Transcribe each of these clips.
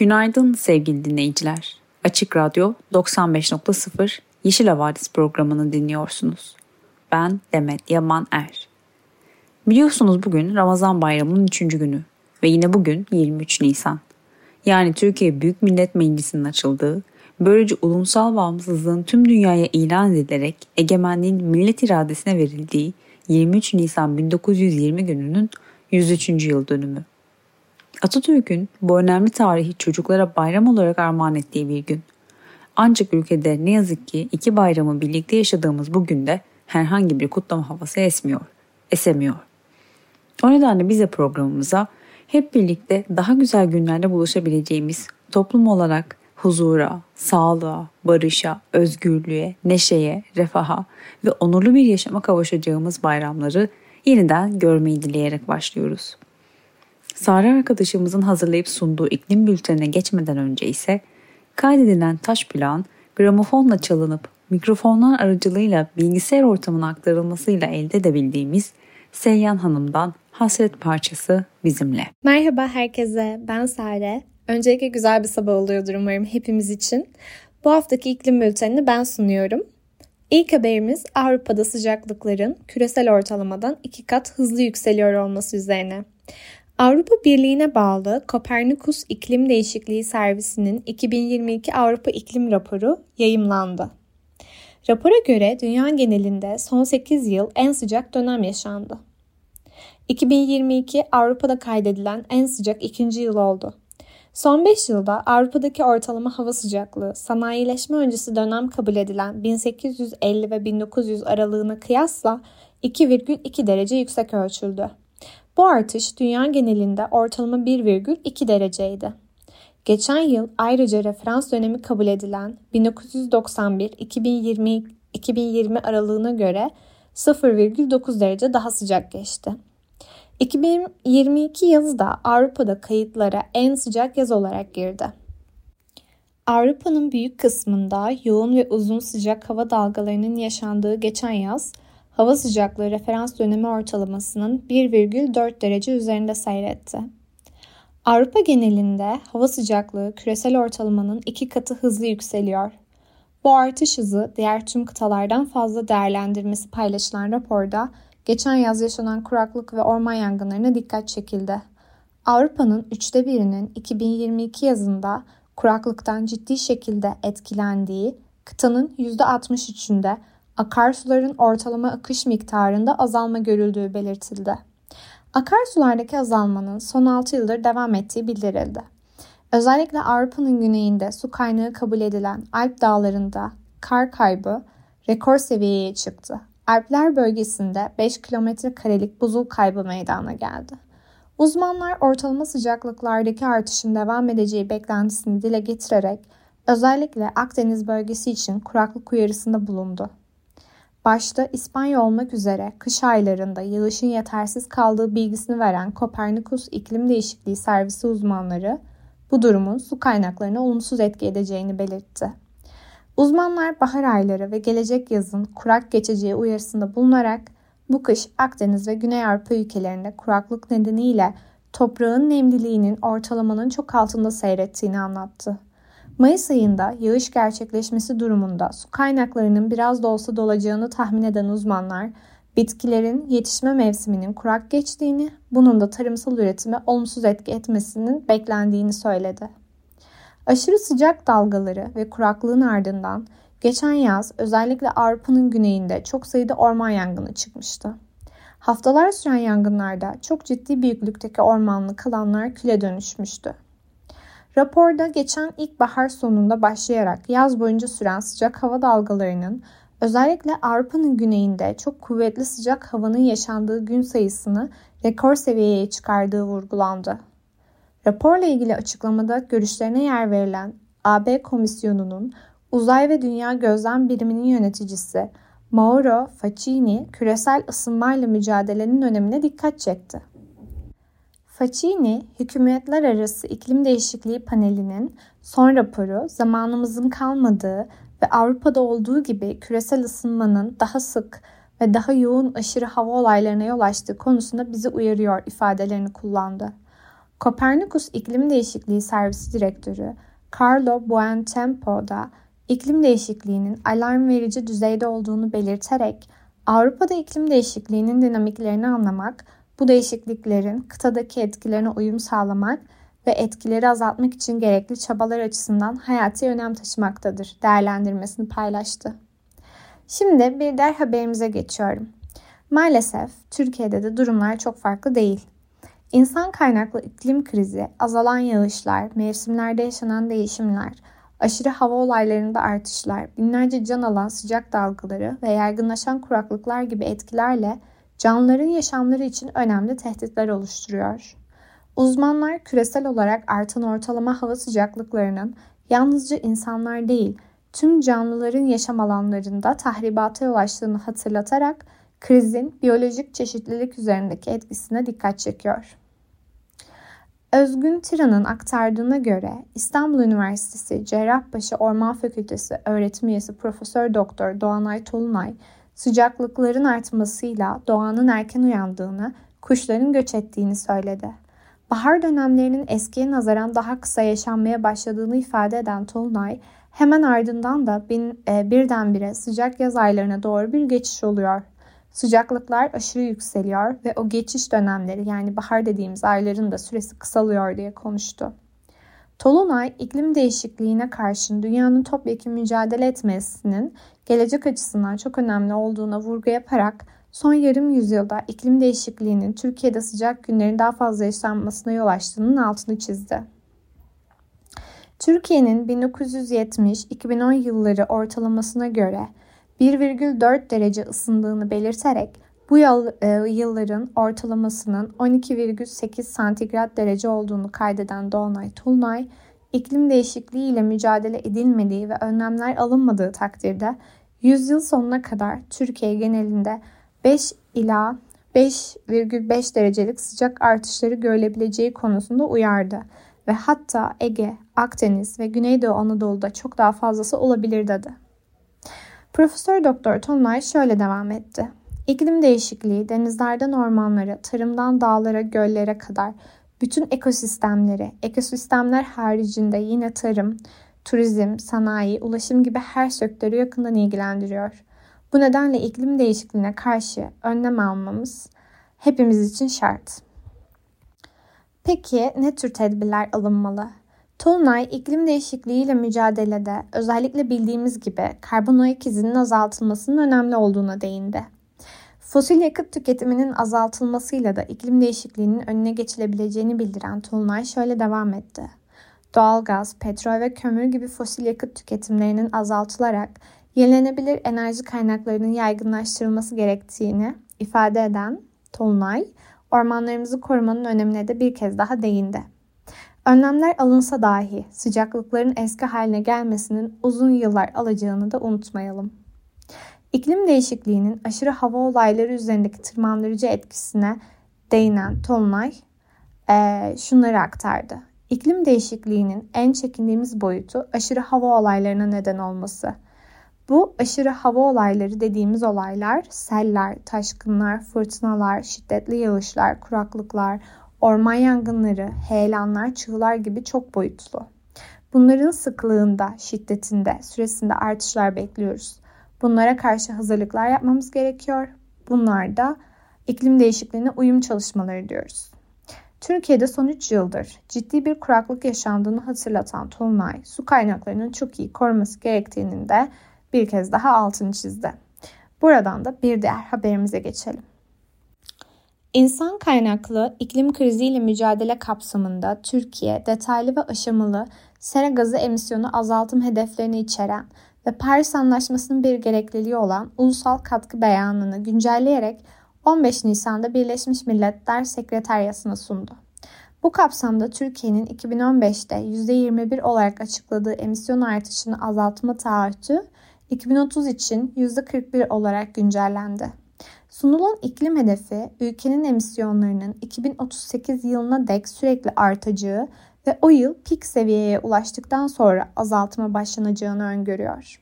Günaydın sevgili dinleyiciler. Açık Radyo 95.0 Yeşil Havadis programını dinliyorsunuz. Ben Demet Yaman Er. Biliyorsunuz bugün Ramazan bayramının 3. günü ve yine bugün 23 Nisan. Yani Türkiye Büyük Millet Meclisi'nin açıldığı, böylece ulusal bağımsızlığın tüm dünyaya ilan edilerek egemenliğin millet iradesine verildiği 23 Nisan 1920 gününün 103. yıl dönümü. Atatürk'ün bu önemli tarihi çocuklara bayram olarak armağan ettiği bir gün. Ancak ülkede ne yazık ki iki bayramı birlikte yaşadığımız bu günde herhangi bir kutlama havası esmiyor, esemiyor. O nedenle bize programımıza hep birlikte daha güzel günlerde buluşabileceğimiz toplum olarak huzura, sağlığa, barışa, özgürlüğe, neşeye, refaha ve onurlu bir yaşama kavuşacağımız bayramları yeniden görmeyi dileyerek başlıyoruz. Sare arkadaşımızın hazırlayıp sunduğu iklim bültenine geçmeden önce ise kaydedilen taş plan gramofonla çalınıp mikrofonlar aracılığıyla bilgisayar ortamına aktarılmasıyla elde edebildiğimiz Seyyan Hanım'dan hasret parçası bizimle. Merhaba herkese ben Sare. Öncelikle güzel bir sabah oluyordur umarım hepimiz için. Bu haftaki iklim bültenini ben sunuyorum. İlk haberimiz Avrupa'da sıcaklıkların küresel ortalamadan iki kat hızlı yükseliyor olması üzerine. Avrupa Birliği'ne bağlı Kopernikus İklim Değişikliği Servisi'nin 2022 Avrupa İklim Raporu yayımlandı. Rapora göre dünya genelinde son 8 yıl en sıcak dönem yaşandı. 2022 Avrupa'da kaydedilen en sıcak ikinci yıl oldu. Son 5 yılda Avrupa'daki ortalama hava sıcaklığı sanayileşme öncesi dönem kabul edilen 1850 ve 1900 aralığına kıyasla 2,2 derece yüksek ölçüldü. Bu artış dünya genelinde ortalama 1,2 dereceydi. Geçen yıl ayrıca referans dönemi kabul edilen 1991-2020 2020 aralığına göre 0,9 derece daha sıcak geçti. 2022 yazı da Avrupa'da kayıtlara en sıcak yaz olarak girdi. Avrupa'nın büyük kısmında yoğun ve uzun sıcak hava dalgalarının yaşandığı geçen yaz, hava sıcaklığı referans dönemi ortalamasının 1,4 derece üzerinde seyretti. Avrupa genelinde hava sıcaklığı küresel ortalamanın iki katı hızlı yükseliyor. Bu artış hızı diğer tüm kıtalardan fazla değerlendirmesi paylaşılan raporda geçen yaz yaşanan kuraklık ve orman yangınlarına dikkat çekildi. Avrupa'nın üçte birinin 2022 yazında kuraklıktan ciddi şekilde etkilendiği, kıtanın %63'ünde akarsuların ortalama akış miktarında azalma görüldüğü belirtildi. Akarsulardaki azalmanın son 6 yıldır devam ettiği bildirildi. Özellikle Avrupa'nın güneyinde su kaynağı kabul edilen Alp dağlarında kar kaybı rekor seviyeye çıktı. Alpler bölgesinde 5 kilometre karelik buzul kaybı meydana geldi. Uzmanlar ortalama sıcaklıklardaki artışın devam edeceği beklentisini dile getirerek özellikle Akdeniz bölgesi için kuraklık uyarısında bulundu. Başta İspanya olmak üzere kış aylarında yağışın yetersiz kaldığı bilgisini veren Kopernikus İklim Değişikliği Servisi uzmanları bu durumun su kaynaklarına olumsuz etki edeceğini belirtti. Uzmanlar bahar ayları ve gelecek yazın kurak geçeceği uyarısında bulunarak bu kış Akdeniz ve Güney Avrupa ülkelerinde kuraklık nedeniyle toprağın nemliliğinin ortalamanın çok altında seyrettiğini anlattı. Mayıs ayında yağış gerçekleşmesi durumunda su kaynaklarının biraz da olsa dolacağını tahmin eden uzmanlar, bitkilerin yetişme mevsiminin kurak geçtiğini, bunun da tarımsal üretime olumsuz etki etmesinin beklendiğini söyledi. Aşırı sıcak dalgaları ve kuraklığın ardından geçen yaz özellikle Avrupa'nın güneyinde çok sayıda orman yangını çıkmıştı. Haftalar süren yangınlarda çok ciddi büyüklükteki ormanlık alanlar küle dönüşmüştü. Raporda geçen ilkbahar sonunda başlayarak yaz boyunca süren sıcak hava dalgalarının Özellikle Avrupa'nın güneyinde çok kuvvetli sıcak havanın yaşandığı gün sayısını rekor seviyeye çıkardığı vurgulandı. Raporla ilgili açıklamada görüşlerine yer verilen AB Komisyonu'nun Uzay ve Dünya Gözlem Biriminin yöneticisi Mauro Facchini küresel ısınmayla mücadelenin önemine dikkat çekti. Facchini, Hükümetler Arası İklim Değişikliği Paneli'nin son raporu zamanımızın kalmadığı ve Avrupa'da olduğu gibi küresel ısınmanın daha sık ve daha yoğun aşırı hava olaylarına yol açtığı konusunda bizi uyarıyor ifadelerini kullandı. Kopernikus İklim Değişikliği Servisi Direktörü Carlo Buontempo da iklim değişikliğinin alarm verici düzeyde olduğunu belirterek Avrupa'da iklim değişikliğinin dinamiklerini anlamak, bu değişikliklerin kıtadaki etkilerine uyum sağlamak ve etkileri azaltmak için gerekli çabalar açısından hayati önem taşımaktadır değerlendirmesini paylaştı. Şimdi bir der haberimize geçiyorum. Maalesef Türkiye'de de durumlar çok farklı değil. İnsan kaynaklı iklim krizi, azalan yağışlar, mevsimlerde yaşanan değişimler, aşırı hava olaylarında artışlar, binlerce can alan sıcak dalgaları ve yaygınlaşan kuraklıklar gibi etkilerle canlıların yaşamları için önemli tehditler oluşturuyor. Uzmanlar küresel olarak artan ortalama hava sıcaklıklarının yalnızca insanlar değil, tüm canlıların yaşam alanlarında tahribata yol açtığını hatırlatarak krizin biyolojik çeşitlilik üzerindeki etkisine dikkat çekiyor. Özgün Tiran'ın aktardığına göre İstanbul Üniversitesi Cerrahpaşa Orman Fakültesi öğretim üyesi Profesör Doktor Doğanay Tolunay, sıcaklıkların artmasıyla doğanın erken uyandığını, kuşların göç ettiğini söyledi. Bahar dönemlerinin eskiye nazaran daha kısa yaşanmaya başladığını ifade eden Tolunay, hemen ardından da bin, e, birdenbire sıcak yaz aylarına doğru bir geçiş oluyor. Sıcaklıklar aşırı yükseliyor ve o geçiş dönemleri yani bahar dediğimiz ayların da süresi kısalıyor diye konuştu. Tolunay, iklim değişikliğine karşın dünyanın topyekun mücadele etmesinin gelecek açısından çok önemli olduğuna vurgu yaparak son yarım yüzyılda iklim değişikliğinin Türkiye'de sıcak günlerin daha fazla yaşanmasına yol açtığının altını çizdi. Türkiye'nin 1970-2010 yılları ortalamasına göre 1,4 derece ısındığını belirterek bu e, yılların ortalamasının 12,8 santigrat derece olduğunu kaydeden Doğanay Tulnay, iklim değişikliği ile mücadele edilmediği ve önlemler alınmadığı takdirde 100 yıl sonuna kadar Türkiye genelinde 5 ila 5,5 derecelik sıcak artışları görülebileceği konusunda uyardı ve hatta Ege, Akdeniz ve Güneydoğu Anadolu'da çok daha fazlası olabilir dedi. Profesör Doktor Tonlay şöyle devam etti. İklim değişikliği denizlerden ormanlara, tarımdan dağlara, göllere kadar bütün ekosistemleri, ekosistemler haricinde yine tarım, turizm, sanayi, ulaşım gibi her sektörü yakından ilgilendiriyor. Bu nedenle iklim değişikliğine karşı önlem almamız hepimiz için şart. Peki ne tür tedbirler alınmalı? Tolunay iklim değişikliğiyle mücadelede özellikle bildiğimiz gibi karbon ayak izinin azaltılmasının önemli olduğuna değindi. Fosil yakıt tüketiminin azaltılmasıyla da iklim değişikliğinin önüne geçilebileceğini bildiren Tolunay şöyle devam etti. Doğalgaz, petrol ve kömür gibi fosil yakıt tüketimlerinin azaltılarak yenilenebilir enerji kaynaklarının yaygınlaştırılması gerektiğini ifade eden Tolunay, ormanlarımızı korumanın önemine de bir kez daha değindi. Önlemler alınsa dahi sıcaklıkların eski haline gelmesinin uzun yıllar alacağını da unutmayalım. İklim değişikliğinin aşırı hava olayları üzerindeki tırmandırıcı etkisine değinen Tolunay e, şunları aktardı. İklim değişikliğinin en çekindiğimiz boyutu aşırı hava olaylarına neden olması. Bu aşırı hava olayları dediğimiz olaylar seller, taşkınlar, fırtınalar, şiddetli yağışlar, kuraklıklar, orman yangınları, heyelanlar, çığlar gibi çok boyutlu. Bunların sıklığında, şiddetinde, süresinde artışlar bekliyoruz. Bunlara karşı hazırlıklar yapmamız gerekiyor. Bunlar da iklim değişikliğine uyum çalışmaları diyoruz. Türkiye'de son 3 yıldır ciddi bir kuraklık yaşandığını hatırlatan Tolunay, su kaynaklarının çok iyi koruması gerektiğinin de bir kez daha altını çizdi. Buradan da bir diğer haberimize geçelim. İnsan kaynaklı iklim kriziyle mücadele kapsamında Türkiye detaylı ve aşamalı sera gazı emisyonu azaltım hedeflerini içeren ve Paris Anlaşması'nın bir gerekliliği olan ulusal katkı beyanını güncelleyerek 15 Nisan'da Birleşmiş Milletler Sekreteryası'na sundu. Bu kapsamda Türkiye'nin 2015'te %21 olarak açıkladığı emisyon artışını azaltma taahhütü 2030 için %41 olarak güncellendi. Sunulan iklim hedefi ülkenin emisyonlarının 2038 yılına dek sürekli artacağı ve o yıl pik seviyeye ulaştıktan sonra azaltıma başlanacağını öngörüyor.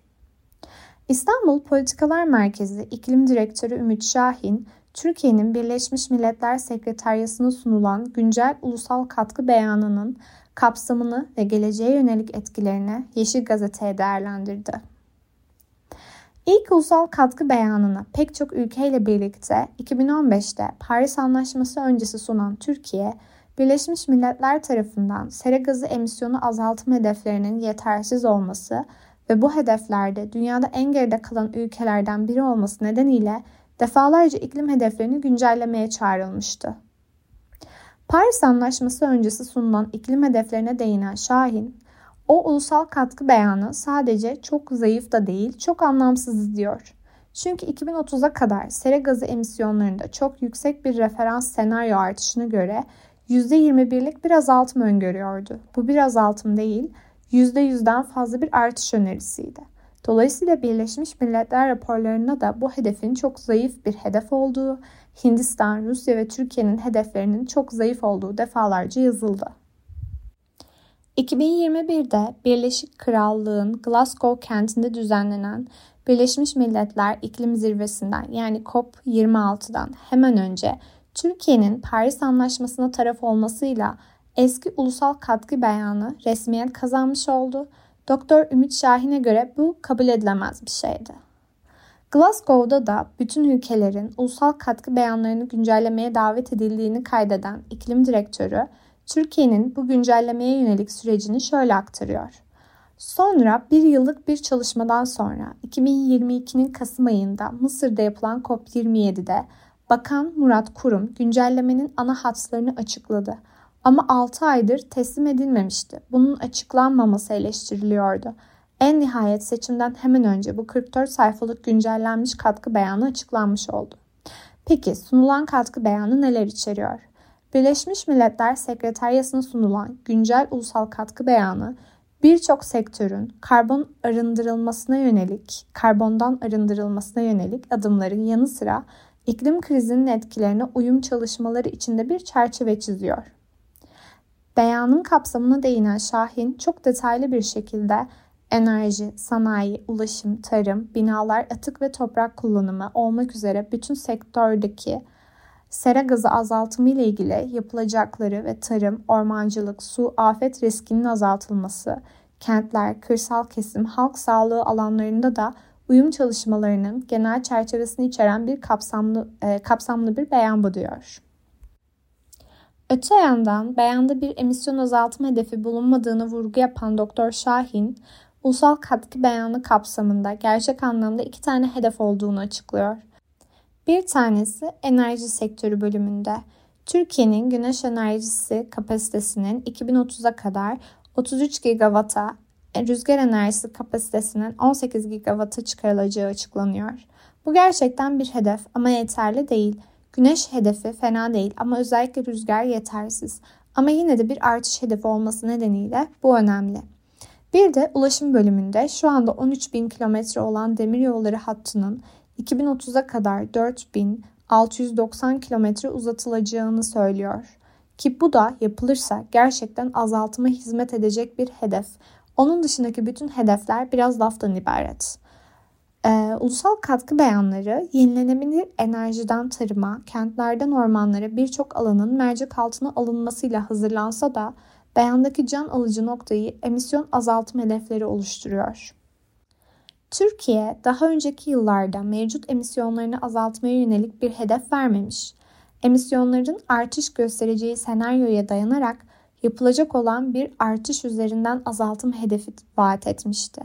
İstanbul Politikalar Merkezi İklim Direktörü Ümit Şahin, Türkiye'nin Birleşmiş Milletler Sekreteryası'na sunulan güncel ulusal katkı beyanının kapsamını ve geleceğe yönelik etkilerini Yeşil Gazete'ye değerlendirdi. İlk ulusal katkı beyanını pek çok ülkeyle birlikte 2015'te Paris Anlaşması öncesi sunan Türkiye, Birleşmiş Milletler tarafından sera gazı emisyonu azaltma hedeflerinin yetersiz olması ve bu hedeflerde dünyada en geride kalan ülkelerden biri olması nedeniyle defalarca iklim hedeflerini güncellemeye çağrılmıştı. Paris Anlaşması öncesi sunulan iklim hedeflerine değinen Şahin, o ulusal katkı beyanı sadece çok zayıf da değil, çok anlamsız diyor. Çünkü 2030'a kadar sera gazı emisyonlarında çok yüksek bir referans senaryo artışına göre %21'lik bir azaltım öngörüyordu. Bu bir azaltım değil, %100'den fazla bir artış önerisiydi. Dolayısıyla Birleşmiş Milletler raporlarında da bu hedefin çok zayıf bir hedef olduğu, Hindistan, Rusya ve Türkiye'nin hedeflerinin çok zayıf olduğu defalarca yazıldı. 2021'de Birleşik Krallığın Glasgow kentinde düzenlenen Birleşmiş Milletler İklim Zirvesi'nden yani COP26'dan hemen önce Türkiye'nin Paris Anlaşması'na taraf olmasıyla eski ulusal katkı beyanı resmiyet kazanmış oldu. Doktor Ümit Şahin'e göre bu kabul edilemez bir şeydi. Glasgow'da da bütün ülkelerin ulusal katkı beyanlarını güncellemeye davet edildiğini kaydeden iklim direktörü Türkiye'nin bu güncellemeye yönelik sürecini şöyle aktarıyor. Sonra bir yıllık bir çalışmadan sonra 2022'nin Kasım ayında Mısır'da yapılan COP27'de Bakan Murat Kurum güncellemenin ana hatlarını açıkladı. Ama 6 aydır teslim edilmemişti. Bunun açıklanmaması eleştiriliyordu. En nihayet seçimden hemen önce bu 44 sayfalık güncellenmiş katkı beyanı açıklanmış oldu. Peki sunulan katkı beyanı neler içeriyor? Birleşmiş Milletler Sekreteryası'na sunulan güncel ulusal katkı beyanı birçok sektörün karbon arındırılmasına yönelik, karbondan arındırılmasına yönelik adımların yanı sıra iklim krizinin etkilerine uyum çalışmaları içinde bir çerçeve çiziyor. Beyanın kapsamına değinen Şahin çok detaylı bir şekilde enerji, sanayi, ulaşım, tarım, binalar, atık ve toprak kullanımı olmak üzere bütün sektördeki sera gazı azaltımı ile ilgili yapılacakları ve tarım, ormancılık, su, afet riskinin azaltılması, kentler, kırsal kesim, halk sağlığı alanlarında da uyum çalışmalarının genel çerçevesini içeren bir kapsamlı e, kapsamlı bir beyan bu diyor. Öte yandan beyanda bir emisyon azaltma hedefi bulunmadığını vurgu yapan Doktor Şahin, ulusal katkı beyanı kapsamında gerçek anlamda iki tane hedef olduğunu açıklıyor. Bir tanesi enerji sektörü bölümünde. Türkiye'nin güneş enerjisi kapasitesinin 2030'a kadar 33 gigawata, rüzgar enerjisi kapasitesinin 18 gigawata çıkarılacağı açıklanıyor. Bu gerçekten bir hedef ama yeterli değil. Güneş hedefi fena değil ama özellikle rüzgar yetersiz. Ama yine de bir artış hedefi olması nedeniyle bu önemli. Bir de ulaşım bölümünde şu anda 13 bin kilometre olan demiryolları hattının 2030'a kadar 4690 kilometre uzatılacağını söylüyor. Ki bu da yapılırsa gerçekten azaltıma hizmet edecek bir hedef. Onun dışındaki bütün hedefler biraz laftan ibaret. Ee, ulusal katkı beyanları yenilenebilir enerjiden tarıma, kentlerden ormanlara birçok alanın mercek altına alınmasıyla hazırlansa da beyandaki can alıcı noktayı emisyon azaltım hedefleri oluşturuyor. Türkiye daha önceki yıllarda mevcut emisyonlarını azaltmaya yönelik bir hedef vermemiş. Emisyonların artış göstereceği senaryoya dayanarak yapılacak olan bir artış üzerinden azaltım hedefi vaat etmişti.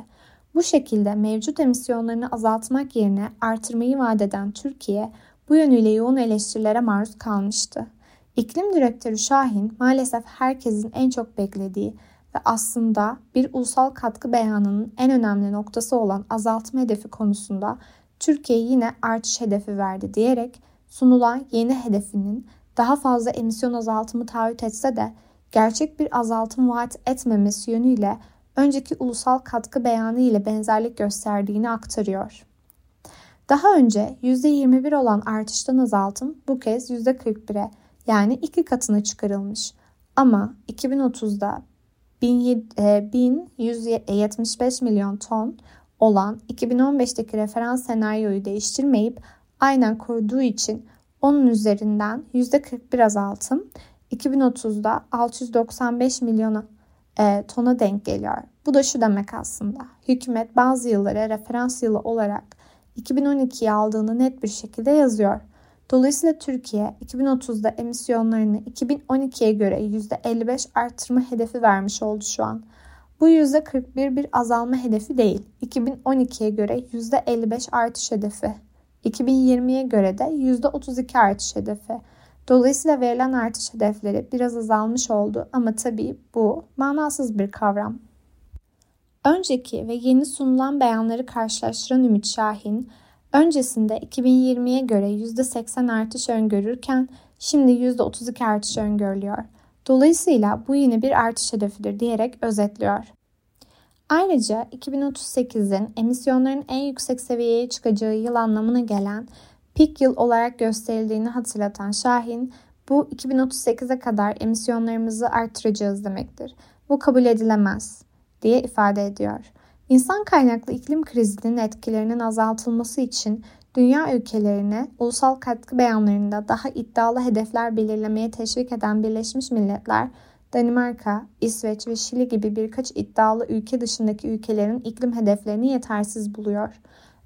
Bu şekilde mevcut emisyonlarını azaltmak yerine artırmayı vaat eden Türkiye bu yönüyle yoğun eleştirilere maruz kalmıştı. İklim direktörü Şahin maalesef herkesin en çok beklediği ve aslında bir ulusal katkı beyanının en önemli noktası olan azaltma hedefi konusunda Türkiye yine artış hedefi verdi diyerek sunulan yeni hedefinin daha fazla emisyon azaltımı taahhüt etse de gerçek bir azaltım vaat etmemesi yönüyle önceki ulusal katkı beyanı ile benzerlik gösterdiğini aktarıyor. Daha önce %21 olan artıştan azaltım bu kez %41'e yani iki katına çıkarılmış. Ama 2030'da 1175 e, milyon ton olan 2015'teki referans senaryoyu değiştirmeyip aynen koruduğu için onun üzerinden %41 azaltım 2030'da 695 milyona e, tona denk geliyor. Bu da şu demek aslında. Hükümet bazı yıllara referans yılı olarak 2012'yi aldığını net bir şekilde yazıyor. Dolayısıyla Türkiye 2030'da emisyonlarını 2012'ye göre %55 arttırma hedefi vermiş oldu şu an. Bu %41 bir azalma hedefi değil. 2012'ye göre %55 artış hedefi. 2020'ye göre de %32 artış hedefi. Dolayısıyla verilen artış hedefleri biraz azalmış oldu ama tabii bu manasız bir kavram. Önceki ve yeni sunulan beyanları karşılaştıran Ümit Şahin, öncesinde 2020'ye göre %80 artış öngörürken şimdi %32 artış öngörülüyor. Dolayısıyla bu yine bir artış hedefidir diyerek özetliyor. Ayrıca 2038'in emisyonların en yüksek seviyeye çıkacağı yıl anlamına gelen pik yıl olarak gösterildiğini hatırlatan Şahin, bu 2038'e kadar emisyonlarımızı artıracağız demektir. Bu kabul edilemez diye ifade ediyor. İnsan kaynaklı iklim krizinin etkilerinin azaltılması için dünya ülkelerine ulusal katkı beyanlarında daha iddialı hedefler belirlemeye teşvik eden Birleşmiş Milletler, Danimarka, İsveç ve Şili gibi birkaç iddialı ülke dışındaki ülkelerin iklim hedeflerini yetersiz buluyor.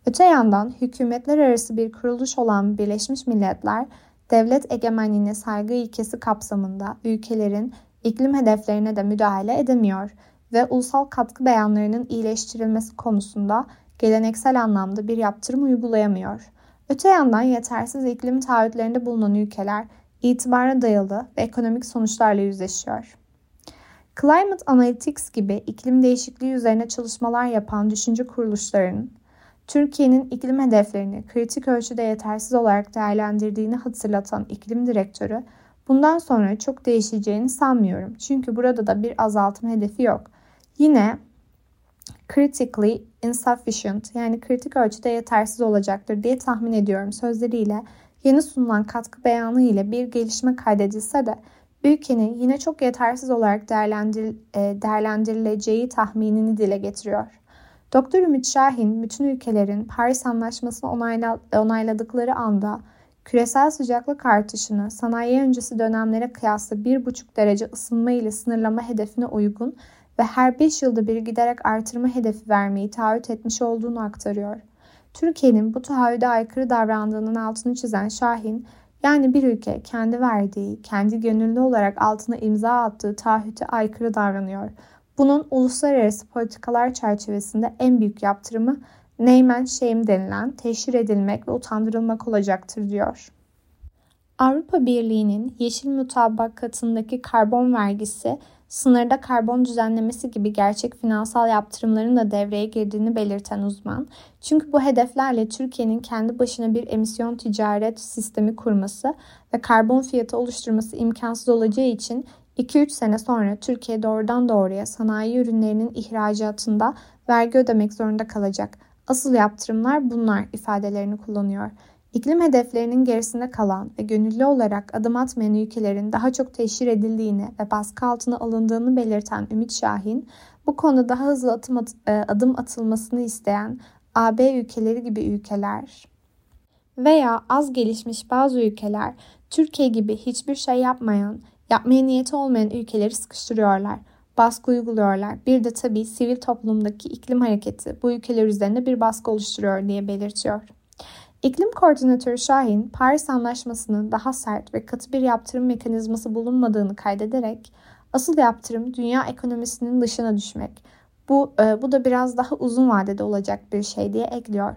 Öte yandan hükümetler arası bir kuruluş olan Birleşmiş Milletler, devlet egemenliğine saygı ilkesi kapsamında ülkelerin iklim hedeflerine de müdahale edemiyor ve ulusal katkı beyanlarının iyileştirilmesi konusunda geleneksel anlamda bir yaptırım uygulayamıyor. Öte yandan yetersiz iklim taahhütlerinde bulunan ülkeler itibara dayalı ve ekonomik sonuçlarla yüzleşiyor. Climate Analytics gibi iklim değişikliği üzerine çalışmalar yapan düşünce kuruluşlarının Türkiye'nin iklim hedeflerini kritik ölçüde yetersiz olarak değerlendirdiğini hatırlatan iklim direktörü, bundan sonra çok değişeceğini sanmıyorum. Çünkü burada da bir azaltma hedefi yok. Yine critically insufficient yani kritik ölçüde yetersiz olacaktır diye tahmin ediyorum sözleriyle yeni sunulan katkı beyanı ile bir gelişme kaydedilse de ülkenin yine çok yetersiz olarak değerlendir, e, değerlendirileceği tahminini dile getiriyor. Doktor Ümit Şahin, bütün ülkelerin Paris Anlaşması'nı onayla, onayladıkları anda küresel sıcaklık artışını sanayi öncesi dönemlere kıyasla 1,5 derece ısınma ile sınırlama hedefine uygun ve her 5 yılda bir giderek artırma hedefi vermeyi taahhüt etmiş olduğunu aktarıyor. Türkiye'nin bu taahhüde aykırı davrandığının altını çizen Şahin, yani bir ülke kendi verdiği, kendi gönüllü olarak altına imza attığı taahhüte aykırı davranıyor. Bunun uluslararası politikalar çerçevesinde en büyük yaptırımı name and shame denilen teşhir edilmek ve utandırılmak olacaktır diyor. Avrupa Birliği'nin yeşil mutabakatındaki karbon vergisi sınırda karbon düzenlemesi gibi gerçek finansal yaptırımların da devreye girdiğini belirten uzman, çünkü bu hedeflerle Türkiye'nin kendi başına bir emisyon ticaret sistemi kurması ve karbon fiyatı oluşturması imkansız olacağı için 2-3 sene sonra Türkiye doğrudan doğruya sanayi ürünlerinin ihracatında vergi ödemek zorunda kalacak. Asıl yaptırımlar bunlar ifadelerini kullanıyor. İklim hedeflerinin gerisinde kalan ve gönüllü olarak adım atmayan ülkelerin daha çok teşhir edildiğini ve baskı altına alındığını belirten Ümit Şahin, bu konuda daha hızlı adım, at e, adım atılmasını isteyen AB ülkeleri gibi ülkeler veya az gelişmiş bazı ülkeler Türkiye gibi hiçbir şey yapmayan, yapmaya niyeti olmayan ülkeleri sıkıştırıyorlar, baskı uyguluyorlar. Bir de tabii sivil toplumdaki iklim hareketi bu ülkeler üzerinde bir baskı oluşturuyor diye belirtiyor. İklim Koordinatörü Şahin, Paris Anlaşması'nın daha sert ve katı bir yaptırım mekanizması bulunmadığını kaydederek, asıl yaptırım dünya ekonomisinin dışına düşmek. Bu, e, bu da biraz daha uzun vadede olacak bir şey diye ekliyor.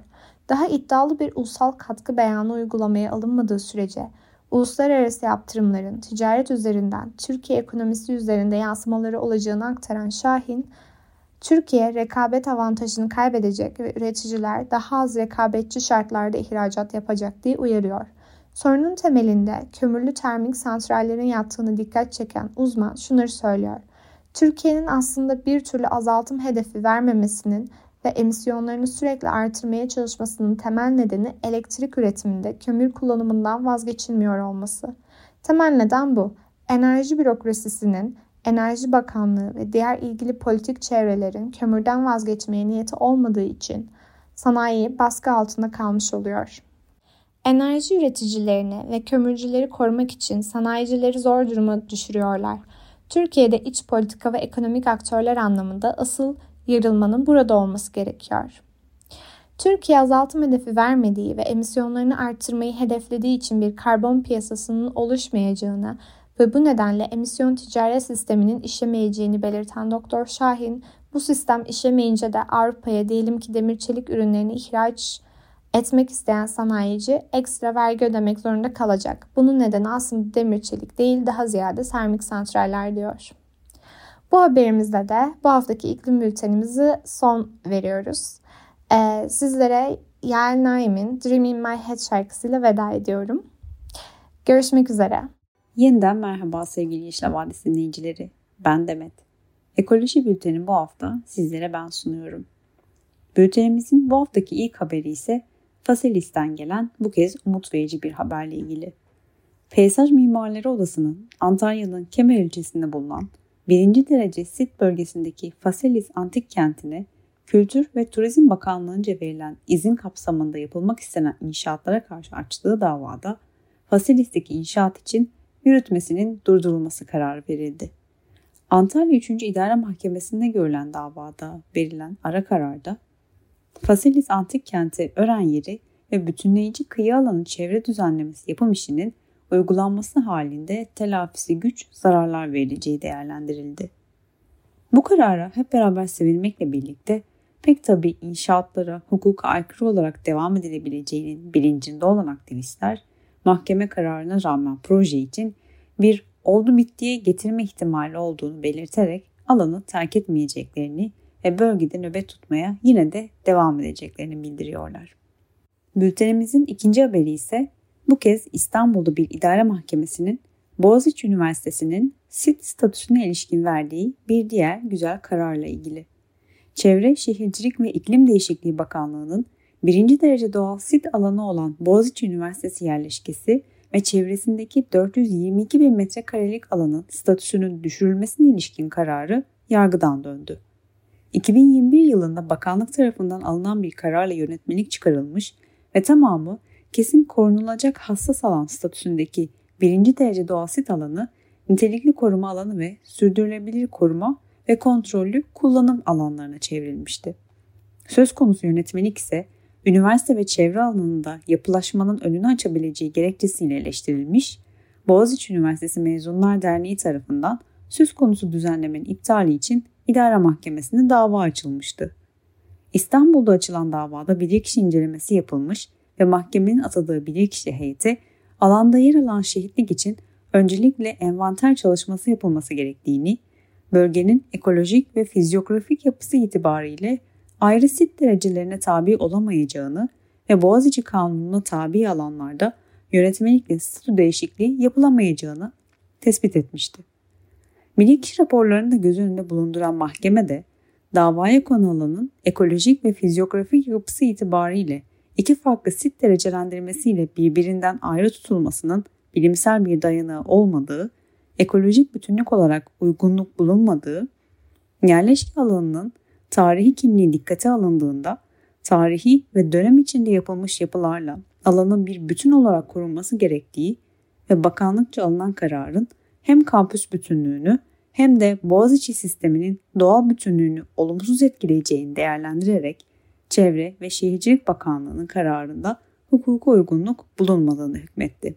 Daha iddialı bir ulusal katkı beyanı uygulamaya alınmadığı sürece uluslararası yaptırımların ticaret üzerinden Türkiye ekonomisi üzerinde yansımaları olacağını aktaran Şahin, Türkiye rekabet avantajını kaybedecek ve üreticiler daha az rekabetçi şartlarda ihracat yapacak diye uyarıyor. Sorunun temelinde kömürlü termik santrallerin yattığını dikkat çeken uzman şunları söylüyor. Türkiye'nin aslında bir türlü azaltım hedefi vermemesinin ve emisyonlarını sürekli artırmaya çalışmasının temel nedeni elektrik üretiminde kömür kullanımından vazgeçilmiyor olması. Temel neden bu. Enerji bürokrasisinin, Enerji Bakanlığı ve diğer ilgili politik çevrelerin kömürden vazgeçmeye niyeti olmadığı için sanayi baskı altında kalmış oluyor. Enerji üreticilerini ve kömürcüleri korumak için sanayicileri zor duruma düşürüyorlar. Türkiye'de iç politika ve ekonomik aktörler anlamında asıl yarılmanın burada olması gerekiyor. Türkiye azaltım hedefi vermediği ve emisyonlarını arttırmayı hedeflediği için bir karbon piyasasının oluşmayacağını ve bu nedenle emisyon ticaret sisteminin işlemeyeceğini belirten Doktor Şahin, bu sistem işlemeyince de Avrupa'ya diyelim ki demir çelik ürünlerini ihraç etmek isteyen sanayici ekstra vergi ödemek zorunda kalacak. Bunun nedeni aslında demir çelik değil daha ziyade termik santraller diyor. Bu haberimizde de bu haftaki iklim bültenimizi son veriyoruz. Ee, sizlere Yael Naim'in Dream in My Head şarkısıyla veda ediyorum. Görüşmek üzere. Yeniden merhaba sevgili Yeşil Havadis dinleyicileri. Ben Demet. Ekoloji Bülteni bu hafta sizlere ben sunuyorum. Bültenimizin bu haftaki ilk haberi ise Faselis'ten gelen bu kez umut verici bir haberle ilgili. Peyzaj Mimarları Odası'nın Antalya'nın Kemer ilçesinde bulunan birinci derece sit bölgesindeki Faselis Antik Kenti'ne Kültür ve Turizm Bakanlığı'nca verilen izin kapsamında yapılmak istenen inşaatlara karşı açtığı davada Faselis'teki inşaat için yürütmesinin durdurulması kararı verildi. Antalya 3. İdare Mahkemesi'nde görülen davada verilen ara kararda Faselis Antik Kenti öğren yeri ve bütünleyici kıyı alanı çevre düzenlemesi yapım işinin uygulanması halinde telafisi güç zararlar verileceği değerlendirildi. Bu karara hep beraber sevilmekle birlikte pek tabi inşaatlara hukuka aykırı olarak devam edilebileceğinin bilincinde olan aktivistler mahkeme kararına rağmen proje için bir oldu bittiye getirme ihtimali olduğunu belirterek alanı terk etmeyeceklerini ve bölgede nöbet tutmaya yine de devam edeceklerini bildiriyorlar. Bültenimizin ikinci haberi ise bu kez İstanbul'da bir idare mahkemesinin Boğaziçi Üniversitesi'nin sit statüsüne ilişkin verdiği bir diğer güzel kararla ilgili. Çevre, Şehircilik ve İklim Değişikliği Bakanlığı'nın birinci derece doğal sit alanı olan Boğaziçi Üniversitesi yerleşkesi ve çevresindeki 422 bin metrekarelik alanın statüsünün düşürülmesine ilişkin kararı yargıdan döndü. 2021 yılında bakanlık tarafından alınan bir kararla yönetmelik çıkarılmış ve tamamı kesin korunulacak hassas alan statüsündeki birinci derece doğal sit alanı, nitelikli koruma alanı ve sürdürülebilir koruma ve kontrollü kullanım alanlarına çevrilmişti. Söz konusu yönetmelik ise üniversite ve çevre alanında yapılaşmanın önünü açabileceği gerekçesiyle eleştirilmiş, Boğaziçi Üniversitesi Mezunlar Derneği tarafından söz konusu düzenlemenin iptali için idare mahkemesinde dava açılmıştı. İstanbul'da açılan davada bilirkişi incelemesi yapılmış ve mahkemenin atadığı bilirkişi heyeti alanda yer alan şehitlik için öncelikle envanter çalışması yapılması gerektiğini, bölgenin ekolojik ve fizyografik yapısı itibariyle ayrı sit derecelerine tabi olamayacağını ve Boğaziçi Kanunu'na tabi alanlarda yönetmelikle statü değişikliği yapılamayacağını tespit etmişti. Bilirkişi raporlarını da göz önünde bulunduran mahkeme de davaya konu alanın ekolojik ve fizyografik yapısı itibariyle iki farklı sit derecelendirmesiyle birbirinden ayrı tutulmasının bilimsel bir dayanağı olmadığı, ekolojik bütünlük olarak uygunluk bulunmadığı, yerleşke alanının tarihi kimliği dikkate alındığında tarihi ve dönem içinde yapılmış yapılarla alanın bir bütün olarak korunması gerektiği ve bakanlıkça alınan kararın hem kampüs bütünlüğünü hem de Boğaziçi sisteminin doğal bütünlüğünü olumsuz etkileyeceğini değerlendirerek Çevre ve Şehircilik Bakanlığı'nın kararında hukuka uygunluk bulunmadığını hükmetti.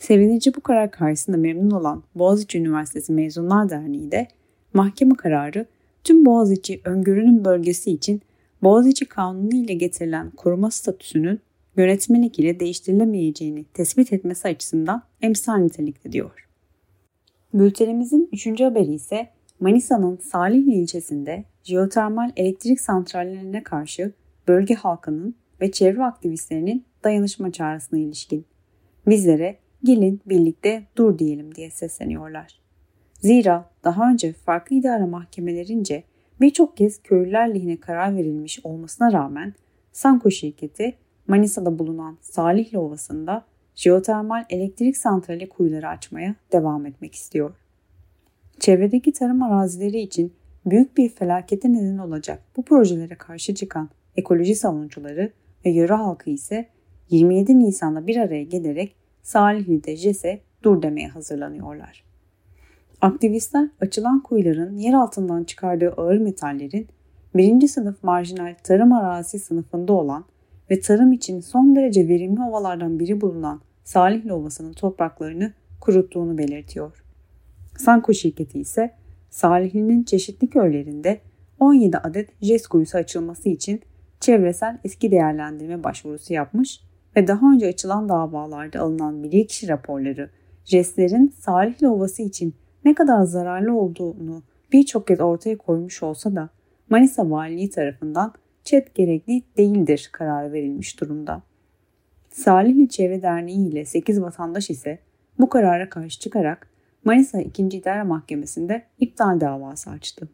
Sevinici bu karar karşısında memnun olan Boğaziçi Üniversitesi Mezunlar Derneği de mahkeme kararı tüm Boğaziçi öngörünün bölgesi için Boğaziçi Kanunu ile getirilen koruma statüsünün yönetmelik ile değiştirilemeyeceğini tespit etmesi açısından emsal nitelikte diyor. Bültenimizin üçüncü haberi ise Manisa'nın Salihli ilçesinde jeotermal elektrik santrallerine karşı bölge halkının ve çevre aktivistlerinin dayanışma çağrısına ilişkin. Bizlere gelin birlikte dur diyelim diye sesleniyorlar. Zira daha önce farklı idare mahkemelerince birçok kez köylüler lehine karar verilmiş olmasına rağmen Sanko şirketi Manisa'da bulunan Salihli Ovası'nda jeotermal elektrik santrali kuyuları açmaya devam etmek istiyor. Çevredeki tarım arazileri için büyük bir felakete neden olacak bu projelere karşı çıkan ekoloji savunucuları ve yöre halkı ise 27 Nisan'da bir araya gelerek Salihli'de JES'e dur demeye hazırlanıyorlar. Aktivistler açılan kuyuların yer altından çıkardığı ağır metallerin birinci sınıf marjinal tarım arazisi sınıfında olan ve tarım için son derece verimli ovalardan biri bulunan Salihli Ovası'nın topraklarını kuruttuğunu belirtiyor. Sanko şirketi ise Salihli'nin çeşitli köylerinde 17 adet JES kuyusu açılması için çevresel eski değerlendirme başvurusu yapmış ve daha önce açılan davalarda alınan bilirkişi raporları JES'lerin Salihli Ovası için ne kadar zararlı olduğunu birçok kez ortaya koymuş olsa da Manisa Valiliği tarafından çet gerekli değildir kararı verilmiş durumda. Salihli Çevre Derneği ile 8 vatandaş ise bu karara karşı çıkarak Manisa 2. İdare Mahkemesi'nde iptal davası açtı.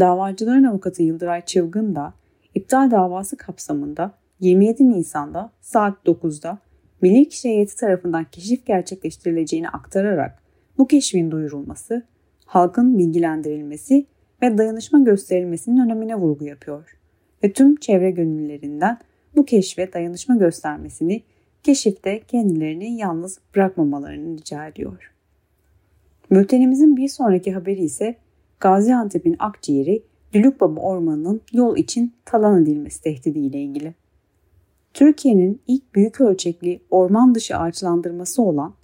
Davacıların avukatı Yıldıray Çılgın da iptal davası kapsamında 27 Nisan'da saat 9'da bilirkişi heyeti tarafından keşif gerçekleştirileceğini aktararak bu keşfin duyurulması, halkın bilgilendirilmesi ve dayanışma gösterilmesinin önemine vurgu yapıyor. Ve tüm çevre gönüllülerinden bu keşfe dayanışma göstermesini, keşifte kendilerini yalnız bırakmamalarını rica ediyor. Bültenimizin bir sonraki haberi ise Gaziantep'in akciğeri Dülükbaba Ormanı'nın yol için talan edilmesi tehdidiyle ilgili. Türkiye'nin ilk büyük ölçekli orman dışı ağaçlandırması olan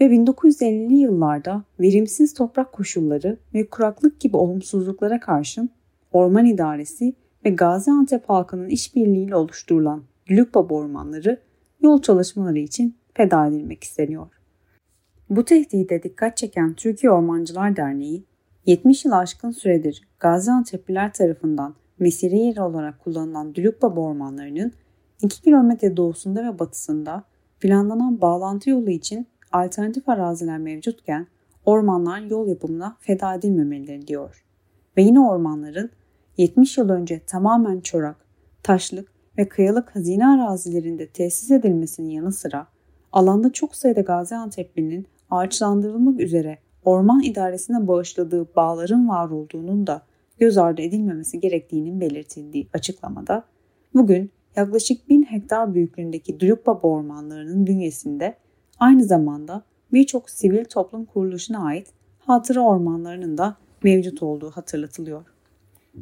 ve 1950'li yıllarda verimsiz toprak koşulları ve kuraklık gibi olumsuzluklara karşın Orman İdaresi ve Gaziantep halkının işbirliğiyle oluşturulan Lükbaba ormanları yol çalışmaları için feda edilmek isteniyor. Bu tehdide dikkat çeken Türkiye Ormancılar Derneği, 70 yıl aşkın süredir Gaziantep'liler tarafından mesire yeri olarak kullanılan Dülükbaba ormanlarının 2 kilometre doğusunda ve batısında planlanan bağlantı yolu için alternatif araziler mevcutken ormanlar yol yapımına feda edilmemelidir diyor. Ve yine ormanların 70 yıl önce tamamen çorak, taşlık ve kıyalık hazine arazilerinde tesis edilmesinin yanı sıra alanda çok sayıda Gaziantep'linin ağaçlandırılmak üzere orman idaresine bağışladığı bağların var olduğunun da göz ardı edilmemesi gerektiğinin belirtildiği açıklamada bugün yaklaşık 1000 hektar büyüklüğündeki Dülükbaba ormanlarının bünyesinde aynı zamanda birçok sivil toplum kuruluşuna ait hatıra ormanlarının da mevcut olduğu hatırlatılıyor.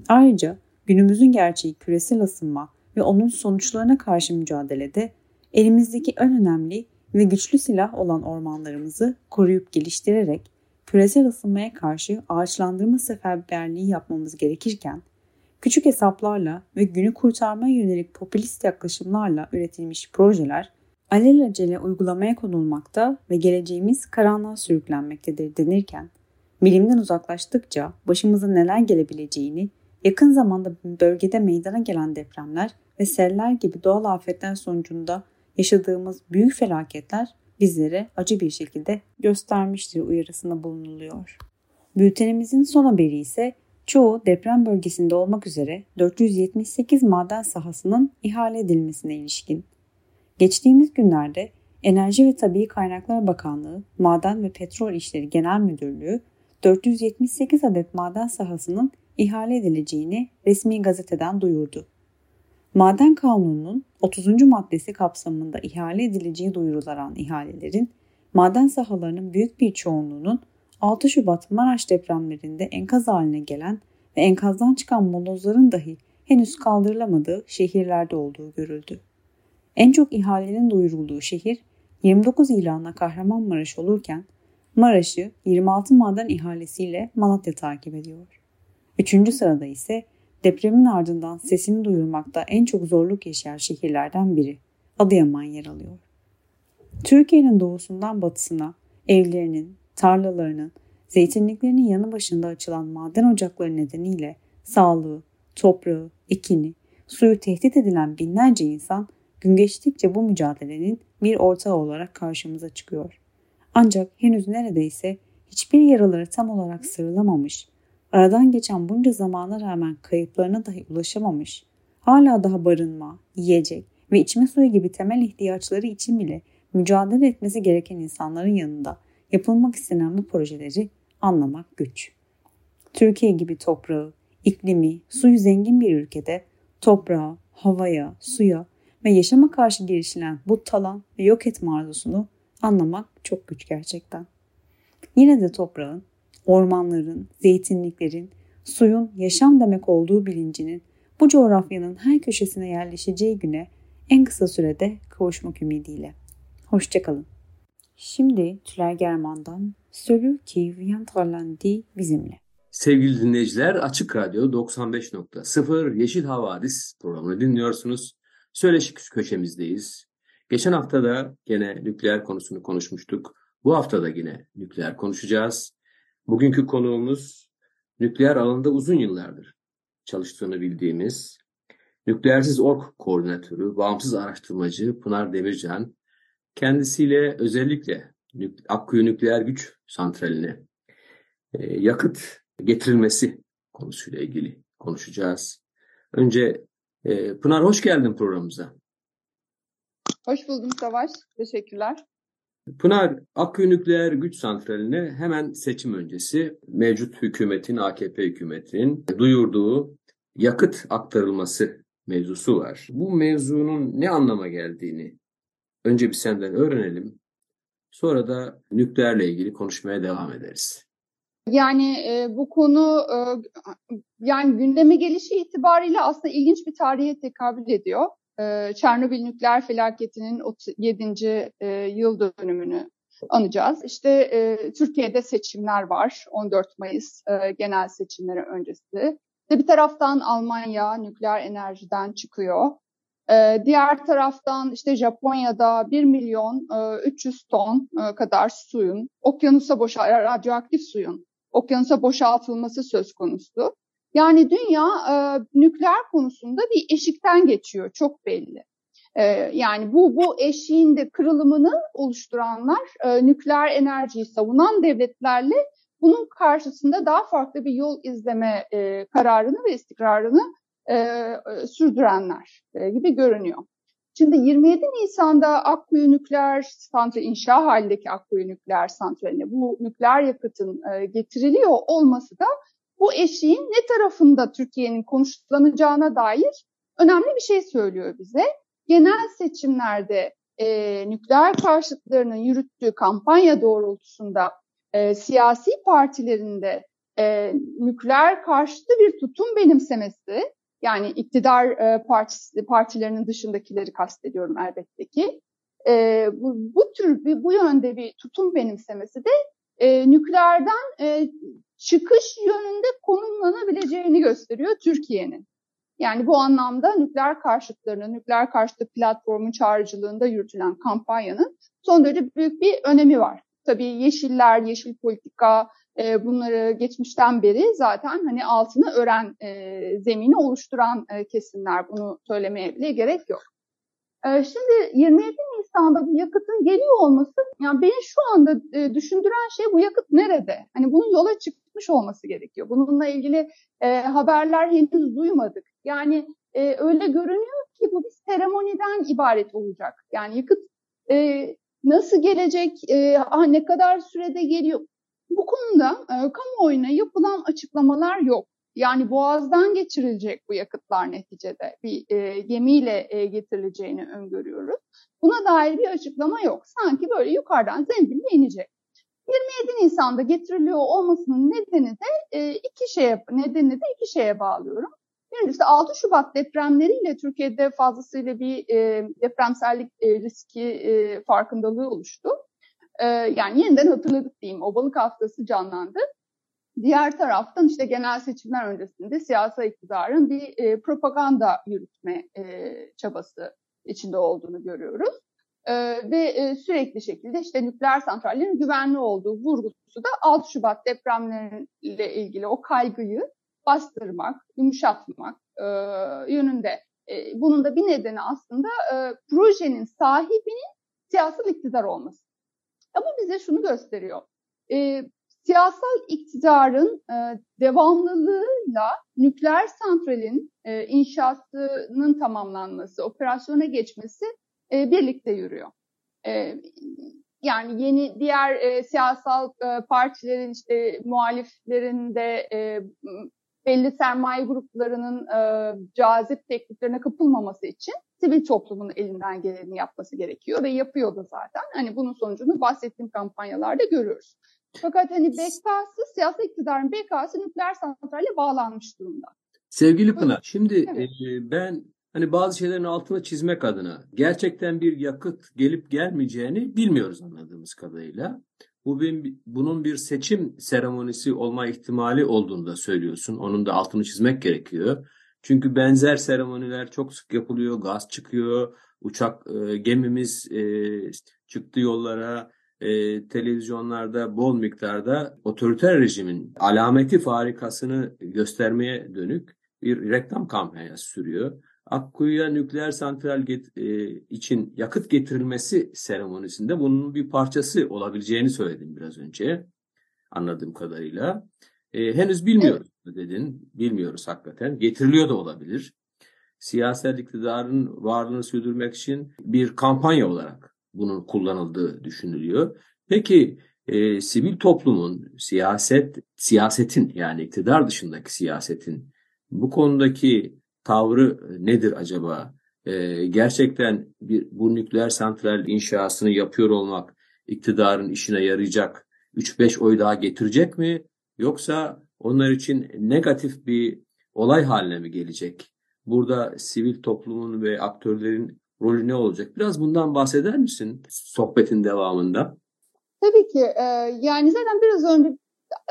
Ayrıca günümüzün gerçeği küresel ısınma ve onun sonuçlarına karşı mücadelede elimizdeki en önemli ve güçlü silah olan ormanlarımızı koruyup geliştirerek küresel ısınmaya karşı ağaçlandırma seferberliği yapmamız gerekirken küçük hesaplarla ve günü kurtarmaya yönelik popülist yaklaşımlarla üretilmiş projeler alelacele uygulamaya konulmakta ve geleceğimiz karanlığa sürüklenmektedir denirken bilimden uzaklaştıkça başımıza neler gelebileceğini yakın zamanda bölgede meydana gelen depremler ve seller gibi doğal afetler sonucunda yaşadığımız büyük felaketler bizlere acı bir şekilde göstermiştir uyarısında bulunuluyor. Bültenimizin son haberi ise çoğu deprem bölgesinde olmak üzere 478 maden sahasının ihale edilmesine ilişkin. Geçtiğimiz günlerde Enerji ve Tabii Kaynaklar Bakanlığı, Maden ve Petrol İşleri Genel Müdürlüğü 478 adet maden sahasının ihale edileceğini resmi gazeteden duyurdu. Maden Kanunu'nun 30. maddesi kapsamında ihale edileceği duyurulan ihalelerin maden sahalarının büyük bir çoğunluğunun 6 Şubat Maraş depremlerinde enkaz haline gelen ve enkazdan çıkan molozların dahi henüz kaldırılamadığı şehirlerde olduğu görüldü. En çok ihalenin duyurulduğu şehir 29 ilanla Kahramanmaraş olurken Maraş'ı 26 maden ihalesiyle Malatya takip ediyor. Üçüncü sırada ise depremin ardından sesini duyurmakta en çok zorluk yaşayan şehirlerden biri Adıyaman yer alıyor. Türkiye'nin doğusundan batısına evlerinin, tarlalarının, zeytinliklerinin yanı başında açılan maden ocakları nedeniyle sağlığı, toprağı, ekini, suyu tehdit edilen binlerce insan gün geçtikçe bu mücadelenin bir ortağı olarak karşımıza çıkıyor. Ancak henüz neredeyse hiçbir yaraları tam olarak sarılamamış, aradan geçen bunca zamana rağmen kayıplarına dahi ulaşamamış, hala daha barınma, yiyecek ve içme suyu gibi temel ihtiyaçları için bile mücadele etmesi gereken insanların yanında yapılmak istenen bu projeleri anlamak güç. Türkiye gibi toprağı, iklimi, suyu zengin bir ülkede toprağa, havaya, suya ve yaşama karşı girişilen bu talan ve yok etme arzusunu anlamak çok güç gerçekten. Yine de toprağın, ormanların, zeytinliklerin, suyun yaşam demek olduğu bilincinin bu coğrafyanın her köşesine yerleşeceği güne en kısa sürede kavuşmak ümidiyle. Hoşçakalın. Şimdi Tülay German'dan Celui qui viendra bizimle. Sevgili dinleyiciler Açık Radyo 95.0 Yeşil Havadis programını dinliyorsunuz. Söyleşi köşemizdeyiz. Geçen hafta da gene nükleer konusunu konuşmuştuk. Bu hafta da yine nükleer konuşacağız. Bugünkü konuğumuz nükleer alanında uzun yıllardır çalıştığını bildiğimiz Nükleersiz Ork Koordinatörü, bağımsız araştırmacı Pınar Demircan. Kendisiyle özellikle Akkuyu Nükleer Güç Santrali'ne e, yakıt getirilmesi konusuyla ilgili konuşacağız. Önce e, Pınar hoş geldin programımıza. Hoş buldum Savaş. Teşekkürler. Pınar, Akkuyu Nükleer Güç Santrali'ne hemen seçim öncesi mevcut hükümetin, AKP hükümetinin duyurduğu yakıt aktarılması mevzusu var. Bu mevzunun ne anlama geldiğini önce bir senden öğrenelim. Sonra da nükleerle ilgili konuşmaya devam ederiz. Yani e, bu konu e, yani gündeme gelişi itibariyle aslında ilginç bir tarihe tekabül ediyor. E, Çernobil nükleer felaketinin 37. E, yıl dönümünü anacağız. İşte e, Türkiye'de seçimler var 14 Mayıs e, genel seçimleri öncesi. Bir taraftan Almanya nükleer enerjiden çıkıyor. Ee, diğer taraftan işte Japonya'da 1 milyon e, 300 ton e, kadar suyun, okyanusa boşa radyoaktif suyun okyanusa boşaltılması söz konusu. Yani dünya e, nükleer konusunda bir eşikten geçiyor çok belli. E, yani bu bu eşiğin de kırılımını oluşturanlar e, nükleer enerjiyi savunan devletlerle bunun karşısında daha farklı bir yol izleme e, kararını ve istikrarını e, e, sürdürenler e, gibi görünüyor. Şimdi 27 Nisan'da Akkuyu Nükleer Santrali, inşa halindeki Akkuyu Nükleer Santrali'ne bu nükleer yakıtın e, getiriliyor olması da bu eşiğin ne tarafında Türkiye'nin konuşlanacağına dair önemli bir şey söylüyor bize. Genel seçimlerde e, nükleer karşıtlarının yürüttüğü kampanya doğrultusunda e, siyasi partilerinde e, nükleer karşıtı bir tutum benimsemesi, yani iktidar e, partisi, partilerinin dışındakileri kastediyorum elbette ki, e, bu, bu tür bir, bu yönde bir tutum benimsemesi de e, nükleerden e, çıkış yönünde konumlanabileceğini gösteriyor Türkiye'nin. Yani bu anlamda nükleer karşıtlarının, nükleer karşıtı platformun çağrıcılığında yürütülen kampanyanın son derece büyük bir önemi var. Tabii yeşiller, yeşil politika e, bunları geçmişten beri zaten hani altını ören e, zemini oluşturan e, kesimler bunu söylemeye bile gerek yok. E, şimdi 27 Nisan'da bu yakıtın geliyor olması yani beni şu anda e, düşündüren şey bu yakıt nerede? Hani bunun yola çıkmış olması gerekiyor. Bununla ilgili e, haberler henüz duymadık. Yani e, öyle görünüyor ki bu bir seremoniden ibaret olacak. Yani yakıt e, nasıl gelecek, e, ah, ne kadar sürede geliyor? Bu konuda e, kamuoyuna yapılan açıklamalar yok. Yani boğazdan geçirilecek bu yakıtlar neticede bir e, gemiyle e, getirileceğini öngörüyoruz. Buna dair bir açıklama yok. Sanki böyle yukarıdan zembille inecek. 27 Nisan'da getiriliyor olmasının nedeni de e, iki şeye nedeni de iki şeye bağlıyorum. Birincisi 6 Şubat depremleriyle Türkiye'de fazlasıyla bir e, depremsellik e, riski e, farkındalığı oluştu. Yani yeniden hatırladık diyeyim. O balık haftası canlandı. Diğer taraftan işte genel seçimler öncesinde siyasal iktidarın bir propaganda yürütme çabası içinde olduğunu görüyoruz. E, ve e, sürekli şekilde işte nükleer santrallerin güvenli olduğu vurgusu da 6 Şubat depremleriyle ilgili o kaygıyı bastırmak, yumuşatmak e, yönünde. E, bunun da bir nedeni aslında e, projenin sahibinin siyasal iktidar olması. Ama bize şunu gösteriyor. E, siyasal iktidarın e, devamlılığıyla nükleer santralin e, inşasının tamamlanması, operasyona geçmesi e, birlikte yürüyor. E, yani yeni diğer e, siyasal e, partilerin işte muhaliflerin de e, belli sermaye gruplarının e, cazip tekliflerine kapılmaması için sivil toplumun elinden geleni yapması gerekiyor ve yapıyor da zaten. Hani bunun sonucunu bahsettiğim kampanyalarda görüyoruz. Fakat hani bekası, siyasi iktidarın bekası nükleer santralle bağlanmış durumda. Sevgili Pınar, şimdi evet. e, ben hani bazı şeylerin altına çizmek adına gerçekten bir yakıt gelip gelmeyeceğini bilmiyoruz anladığımız kadarıyla. Bu bir, bunun bir seçim seremonisi olma ihtimali olduğunu da söylüyorsun. Onun da altını çizmek gerekiyor. Çünkü benzer seremoniler çok sık yapılıyor. Gaz çıkıyor, uçak e, gemimiz e, çıktı yollara, e, televizyonlarda bol miktarda otoriter rejimin alameti farikasını göstermeye dönük bir reklam kampanyası sürüyor. Akkuyu'ya nükleer santral get, e, için yakıt getirilmesi seremonisinde bunun bir parçası olabileceğini söyledim biraz önce anladığım kadarıyla. E, henüz bilmiyoruz evet. dedin. Bilmiyoruz hakikaten. Getiriliyor da olabilir. Siyasal iktidarın varlığını sürdürmek için bir kampanya olarak bunun kullanıldığı düşünülüyor. Peki e, sivil toplumun, siyaset, siyasetin yani iktidar dışındaki siyasetin bu konudaki tavrı nedir acaba? Ee, gerçekten bir bu nükleer santral inşasını yapıyor olmak iktidarın işine yarayacak 3-5 oy daha getirecek mi? Yoksa onlar için negatif bir olay haline mi gelecek? Burada sivil toplumun ve aktörlerin rolü ne olacak? Biraz bundan bahseder misin sohbetin devamında? Tabii ki. E, yani zaten biraz önce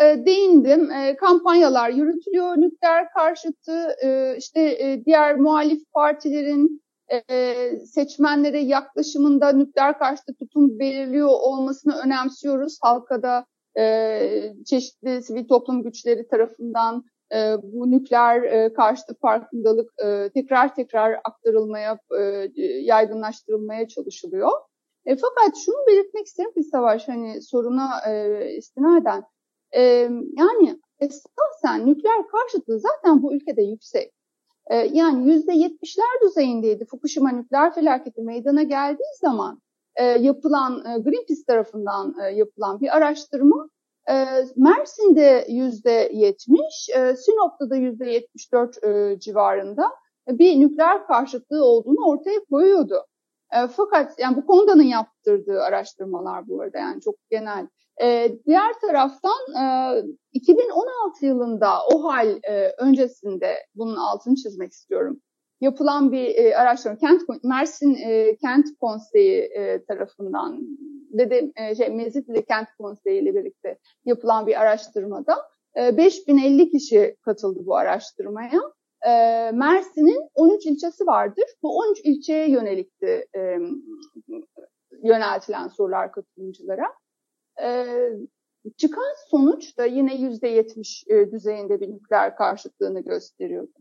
e, değindim. E, kampanyalar yürütülüyor. Nükleer karşıtı e, işte e, diğer muhalif partilerin e, seçmenlere yaklaşımında nükleer karşıtı tutum belirliyor olmasını önemsiyoruz. Halka da e, çeşitli sivil toplum güçleri tarafından e, bu nükleer e, karşıtı farkındalık e, tekrar tekrar aktarılmaya, e, yaygınlaştırılmaya çalışılıyor. E, fakat şunu belirtmek isterim ki Savaş, hani soruna e, istinaden, e, yani esasen nükleer karşıtlığı zaten bu ülkede yüksek. E, yani yüzde yetmişler düzeyindeydi Fukushima nükleer felaketi meydana geldiği zaman e, yapılan e, Greenpeace tarafından e, yapılan bir araştırma e, Mersin'de yüzde yetmiş, Sinop'ta da yüzde yetmiş dört civarında bir nükleer karşıtlığı olduğunu ortaya koyuyordu. Fakat yani bu konudanın yaptırdığı araştırmalar bu arada yani çok genel. E, diğer taraftan e, 2016 yılında o hal e, öncesinde bunun altını çizmek istiyorum. Yapılan bir e, araştırma, Kent Mersin e, Kent Konseyi e, tarafından ve de e, şey, Mezitli Kent Konseyi ile birlikte yapılan bir araştırmada e, 5050 kişi katıldı bu araştırmaya e, Mersin'in 13 ilçesi vardır. Bu 13 ilçeye yönelikti e, yöneltilen sorular katılımcılara. E, çıkan sonuç da yine %70 e, düzeyinde bir nükleer karşıtlığını gösteriyordu.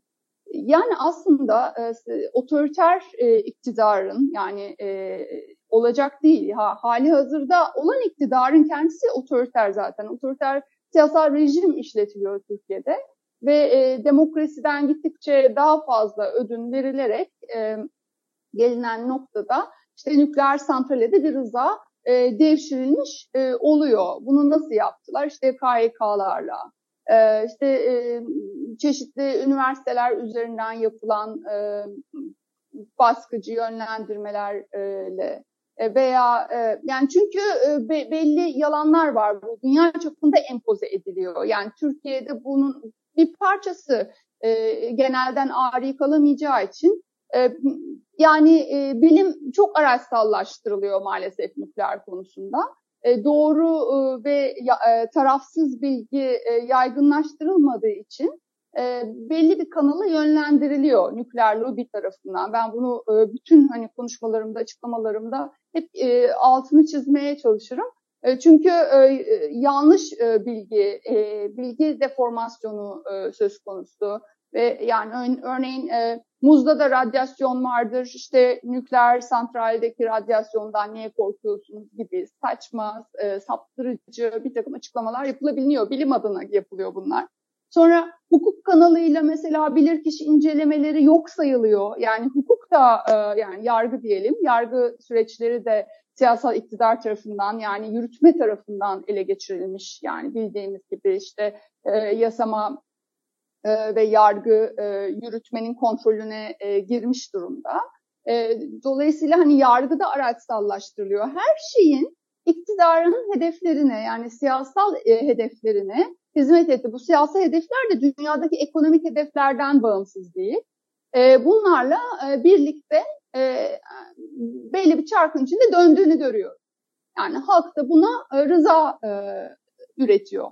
Yani aslında e, otoriter e, iktidarın yani e, olacak değil, ha, hali hazırda olan iktidarın kendisi otoriter zaten. Otoriter siyasal rejim işletiliyor Türkiye'de ve e, demokrasiden gittikçe daha fazla ödün verilerek e, gelinen noktada işte nükleer santrale de bir rıza e, devşirilmiş e, oluyor. Bunu nasıl yaptılar? İşte KYK'larla, e, işte e, çeşitli üniversiteler üzerinden yapılan e, baskıcı yönlendirmelerle e, veya e, yani çünkü e, belli yalanlar var bu dünya çapında empoze ediliyor. Yani Türkiye'de bunun bir parçası e, genelden ari kalamayacağı için yani e, bilim çok araçsallaştırılıyor maalesef nükleer konusunda. E, doğru e, ve e, tarafsız bilgi e, yaygınlaştırılmadığı için belli bir kanala yönlendiriliyor nükleer lobi tarafından. Ben bunu bütün hani konuşmalarımda, açıklamalarımda hep altını çizmeye çalışırım. Çünkü yanlış bilgi, bilgi deformasyonu söz konusu ve yani örneğin muzda da radyasyon vardır, işte nükleer santraldeki radyasyondan niye korkuyorsunuz gibi saçma, e, saptırıcı bir takım açıklamalar yapılabiliyor. Bilim adına yapılıyor bunlar. Sonra hukuk kanalıyla mesela bilirkişi incelemeleri yok sayılıyor. Yani hukuk da e, yani yargı diyelim, yargı süreçleri de siyasal iktidar tarafından yani yürütme tarafından ele geçirilmiş. Yani bildiğimiz gibi işte e, yasama e, ve yargı e, yürütmenin kontrolüne e, girmiş durumda. Dolayısıyla hani yargı da araçsallaştırılıyor. Her şeyin iktidarın hedeflerine yani siyasal hedeflerine hizmet etti. Bu siyasi hedefler de dünyadaki ekonomik hedeflerden bağımsız değil. Bunlarla birlikte e, belli bir çarkın içinde döndüğünü görüyoruz. Yani halk da buna rıza üretiyor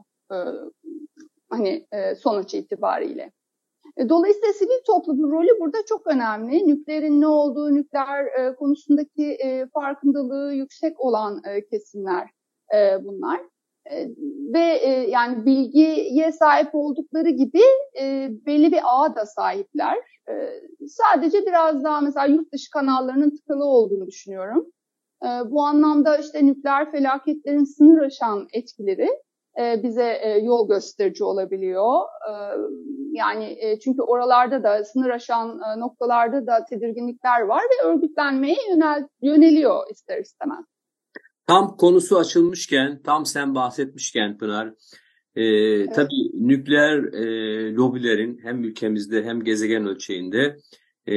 hani e, sonuç itibariyle. E, dolayısıyla sivil toplumun rolü burada çok önemli. Nükleerin ne olduğu, nükleer e, konusundaki farkındalığı yüksek olan kesimler bunlar. Ve yani bilgiye sahip oldukları gibi belli bir ağa da sahipler. Sadece biraz daha mesela yurt dışı kanallarının tıkalı olduğunu düşünüyorum. Bu anlamda işte nükleer felaketlerin sınır aşan etkileri e, bize e, yol gösterici olabiliyor. E, yani e, çünkü oralarda da sınır aşan e, noktalarda da tedirginlikler var ve örgütlenmeye yönel, yöneliyor ister istemez. Tam konusu açılmışken, tam sen bahsetmişken Pınar, e, evet. tabii nükleer e, lobilerin hem ülkemizde hem gezegen ölçeğinde e,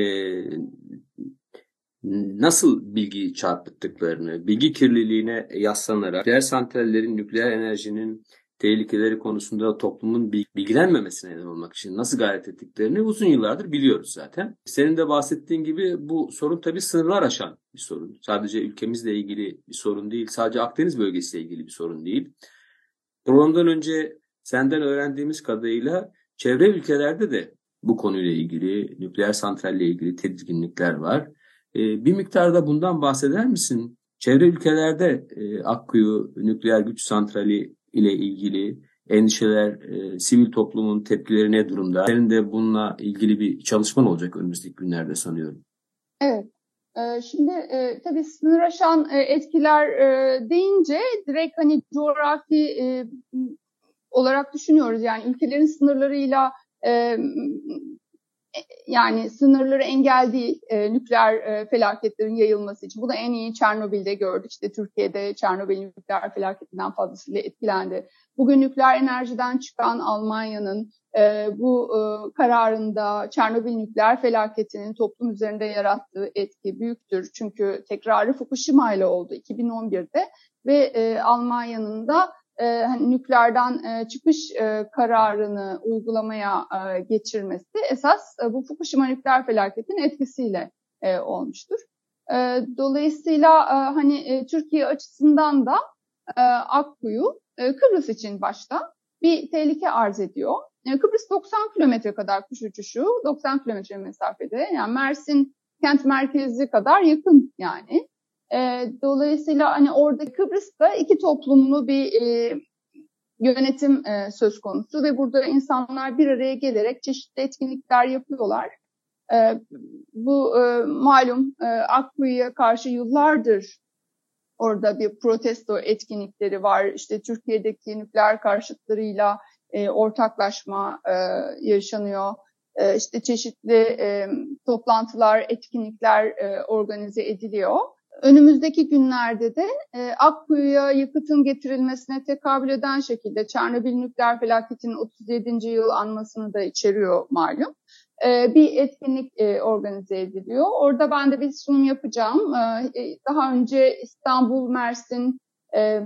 nasıl bilgi çarpıttıklarını, bilgi kirliliğine yaslanarak nükleer santrallerin, nükleer enerjinin tehlikeleri konusunda toplumun bilgilenmemesine neden olmak için nasıl gayret ettiklerini uzun yıllardır biliyoruz zaten. Senin de bahsettiğin gibi bu sorun tabii sınırlar aşan bir sorun. Sadece ülkemizle ilgili bir sorun değil, sadece Akdeniz bölgesiyle ilgili bir sorun değil. Programdan önce senden öğrendiğimiz kadarıyla çevre ülkelerde de bu konuyla ilgili, nükleer santralle ilgili tedirginlikler var. Ee, bir miktarda bundan bahseder misin? Çevre ülkelerde e, Akkuyu nükleer güç santrali ile ilgili endişeler, e, sivil toplumun tepkileri ne durumda? Senin de bununla ilgili bir çalışman olacak önümüzdeki günlerde sanıyorum. Evet. E, şimdi e, tabii sınır aşan etkiler e, deyince direkt hani coğrafi olarak düşünüyoruz. Yani ülkelerin sınırlarıyla yani sınırları engel değil e, nükleer e, felaketlerin yayılması için. Bu da en iyi Çernobil'de gördük. İşte Türkiye'de Çernobil nükleer felaketinden fazlasıyla etkilendi. Bugün nükleer enerjiden çıkan Almanya'nın e, bu e, kararında Çernobil nükleer felaketinin toplum üzerinde yarattığı etki büyüktür. Çünkü tekrarı Fukushima ile oldu 2011'de ve e, Almanya'nın da e, hani nükleerden e, çıkış e, kararını uygulamaya e, geçirmesi esas e, bu Fukushima nükleer felaketinin etkisiyle e, olmuştur. E, dolayısıyla e, hani e, Türkiye açısından da e, Akkuyu e, Kıbrıs için başta bir tehlike arz ediyor. E, Kıbrıs 90 kilometre kadar kuş uçuşu, 90 kilometre mesafede. Yani Mersin kent merkezi kadar yakın yani. E, dolayısıyla hani orada Kıbrıs'ta iki toplumlu bir e, yönetim e, söz konusu ve burada insanlar bir araya gelerek çeşitli etkinlikler yapıyorlar. E, bu e, malum e, Akkuyu'ya karşı yıllardır orada bir protesto etkinlikleri var. İşte Türkiye'deki nükleer karşıtlarıyla e, ortaklaşma e, yaşanıyor. E, işte çeşitli e, toplantılar, etkinlikler e, organize ediliyor. Önümüzdeki günlerde de e, Akkuyu'ya yakıtın getirilmesine tekabül eden şekilde Çernobil nükleer felaketinin 37. yıl anmasını da içeriyor malum. E, bir etkinlik e, organize ediliyor. Orada ben de bir sunum yapacağım. E, e daha önce İstanbul, Mersin, e,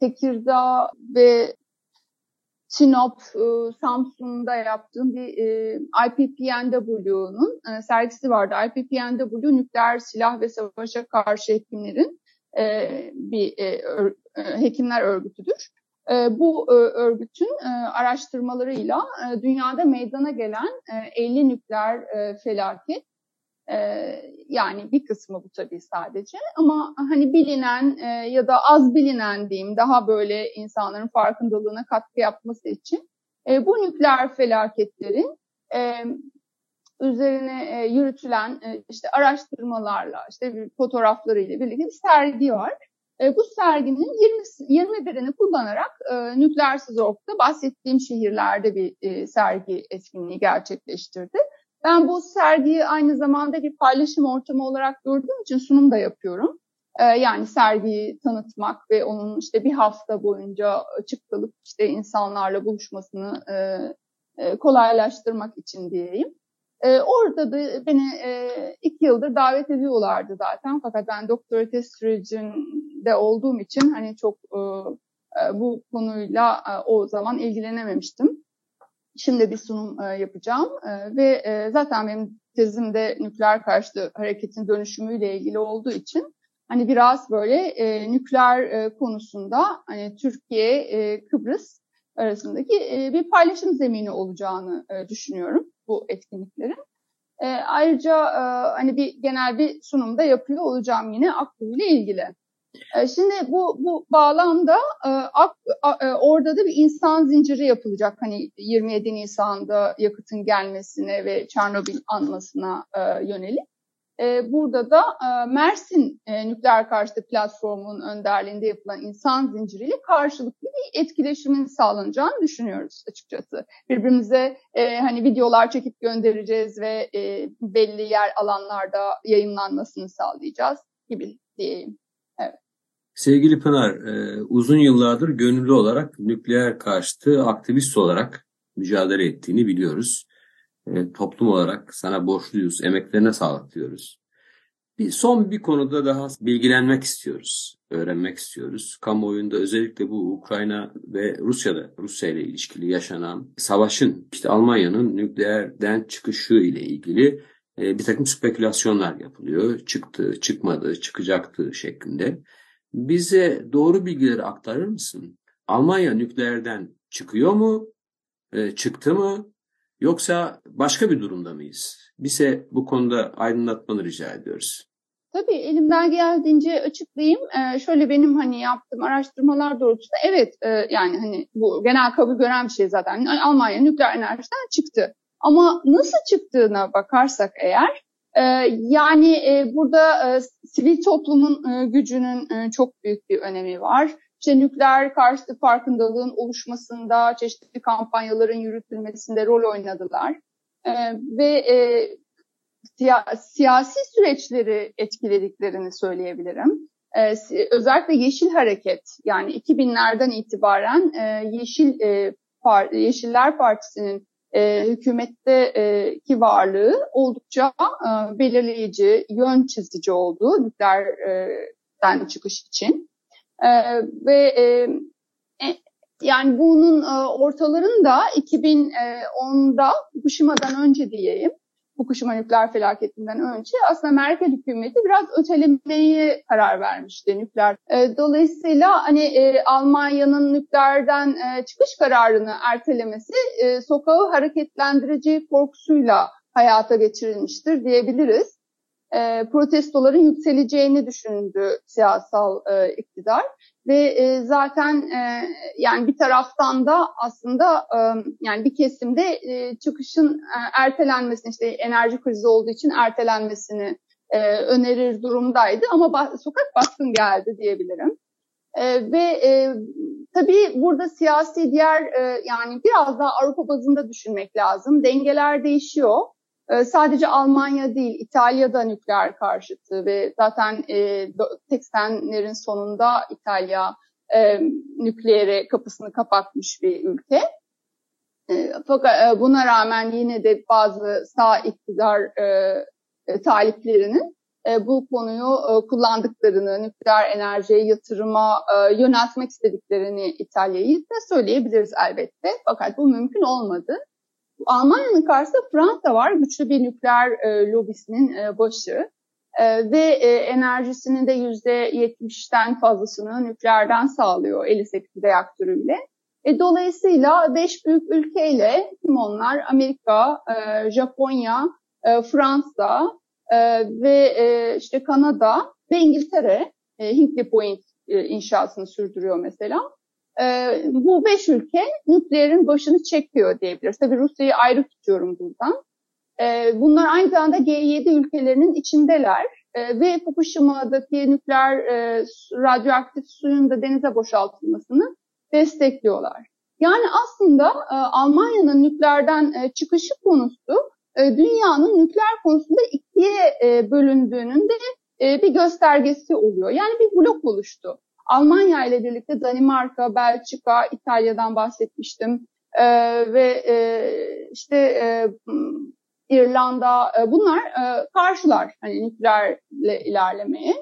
Tekirdağ ve Sinop, e, Samsun'da yaptığım bir e, IPPNW'nun e, sergisi vardı. IPPNW nükleer silah ve savaşa karşı hekimlerin e, bir e, e, hekimler örgütüdür. bu örgütün araştırmalarıyla dünyada meydana gelen e, 50 nükleer felaket e, yani bir kısmı bu tabii sadece ama hani bilinen e, ya da az bilinen diyeyim daha böyle insanların farkındalığına katkı yapması için e, bu nükleer felaketlerin e, üzerine e, yürütülen e, işte araştırmalarla, işte fotoğraflarıyla birlikte bir sergi var. E, bu serginin 20, 21'ini kullanarak e, Nükleersiz Ork'ta bahsettiğim şehirlerde bir e, sergi etkinliği gerçekleştirdi. Ben bu sergiyi aynı zamanda bir paylaşım ortamı olarak gördüğüm için sunum da yapıyorum. E, yani sergiyi tanıtmak ve onun işte bir hafta boyunca açık kalıp işte insanlarla buluşmasını e, e, kolaylaştırmak için diyeyim. E, orada da beni e, iki yıldır davet ediyorlardı zaten. Fakat ben doktora test sürecinde olduğum için hani çok bu konuyla o zaman ilgilenememiştim. Şimdi bir sunum e, yapacağım e, ve e, zaten benim tezim de nükleer karşıtı hareketin dönüşümüyle ilgili olduğu için hani biraz böyle nükleer konusunda hani Türkiye, Kıbrıs arasındaki bir paylaşım zemini olacağını düşünüyorum bu etkinliklerin. Ayrıca hani bir genel bir sunumda yapıyor olacağım yine Akku ile ilgili. E, şimdi bu bu bağlamda e, e, orada da bir insan zinciri yapılacak. Hani 27 Nisan'da yakıtın gelmesine ve Çernobil anmasına e, yönelik. Burada da Mersin Nükleer Karşıtı Platformu'nun önderliğinde yapılan insan zinciriyle karşılıklı bir etkileşimin sağlanacağını düşünüyoruz açıkçası. Birbirimize hani videolar çekip göndereceğiz ve belli yer alanlarda yayınlanmasını sağlayacağız gibi diyeyim. Evet. Sevgili Pınar, e, uzun yıllardır gönüllü olarak nükleer karşıtı aktivist olarak mücadele ettiğini biliyoruz e, toplum olarak sana borçluyuz, emeklerine sağlık diyoruz. Bir son bir konuda daha bilgilenmek istiyoruz, öğrenmek istiyoruz. Kamuoyunda özellikle bu Ukrayna ve Rusya'da Rusya ile ilişkili yaşanan savaşın işte Almanya'nın nükleerden çıkışı ile ilgili e, bir takım spekülasyonlar yapılıyor. Çıktı, çıkmadı, çıkacaktı şeklinde. Bize doğru bilgileri aktarır mısın? Almanya nükleerden çıkıyor mu? E, çıktı mı? Yoksa başka bir durumda mıyız? Bize bu konuda aydınlatmanı rica ediyoruz. Tabii elimden geldiğince açıklayayım. Ee, şöyle benim hani yaptığım araştırmalar doğrultusunda evet e, yani hani bu genel kabul gören bir şey zaten. Almanya nükleer enerjiden çıktı. Ama nasıl çıktığına bakarsak eğer yani e, burada e, sivil toplumun e, gücünün çok büyük bir önemi var işte nükleer karşıtı farkındalığın oluşmasında, çeşitli kampanyaların yürütülmesinde rol oynadılar. E, ve siya, siyasi süreçleri etkilediklerini söyleyebilirim. E, özellikle Yeşil Hareket yani 2000'lerden itibaren Yeşil Yeşiller Partisi'nin e, hükümetteki varlığı oldukça e, belirleyici, yön çizici oldu nükleerden çıkış için. E, ve e, e, yani bunun e, ortalarında 2010'da Fukushima'dan önce diyeyim, Fukushima nükleer felaketinden önce aslında Merkel hükümeti biraz ötelemeye karar vermişti nükleer. E, dolayısıyla hani e, Almanya'nın nükleerden e, çıkış kararını ertelemesi sokağı hareketlendireceği korkusuyla hayata geçirilmiştir diyebiliriz e, protestoların yükseleceğini düşündü siyasal e, iktidar ve e, zaten e, yani bir taraftan da aslında e, yani bir kesimde e, çıkışın e, ertelenmesini işte enerji krizi olduğu için ertelenmesini e, önerir durumdaydı ama ba- sokak baskın geldi diyebilirim. E, ve e, tabii burada siyasi diğer e, yani biraz daha Avrupa bazında düşünmek lazım. Dengeler değişiyor. Ee, sadece Almanya değil, İtalya'da nükleer karşıtı ve zaten e, 80'lerin sonunda İtalya e, nükleere kapısını kapatmış bir ülke. E, fakat e, buna rağmen yine de bazı sağ iktidar e, e, taliplerinin e, bu konuyu e, kullandıklarını, nükleer enerjiye yatırıma e, yöneltmek istediklerini İtalya'yı da söyleyebiliriz elbette. Fakat bu mümkün olmadı. Almanya'nın karşısında Fransa var. Güçlü bir nükleer e, lobisinin e, başı. e, ve e, enerjisinin de %70'ten fazlasını nükleerden sağlıyor 58 reaktörüyle. E, dolayısıyla beş büyük ülkeyle kim onlar? Amerika, e, Japonya, e, Fransa e, ve e, işte Kanada ve İngiltere e, Hinkley Point e, inşasını sürdürüyor mesela. E, bu beş ülke nükleerin başını çekiyor diyebiliriz. Tabii Rusya'yı ayrı tutuyorum buradan. E, bunlar aynı zamanda G7 ülkelerinin içindeler e, ve Fukushima'daki nükleer e, radyoaktif suyun da denize boşaltılmasını destekliyorlar. Yani aslında e, Almanya'nın nükleerden e, çıkışı konusu e, dünyanın nükleer konusunda ikiye e, bölündüğünün de e, bir göstergesi oluyor. Yani bir blok oluştu. Almanya ile birlikte Danimarka, Belçika, İtalya'dan bahsetmiştim e, ve e, işte e, İrlanda e, bunlar e, karşılar hani nükleerle ilerlemeye.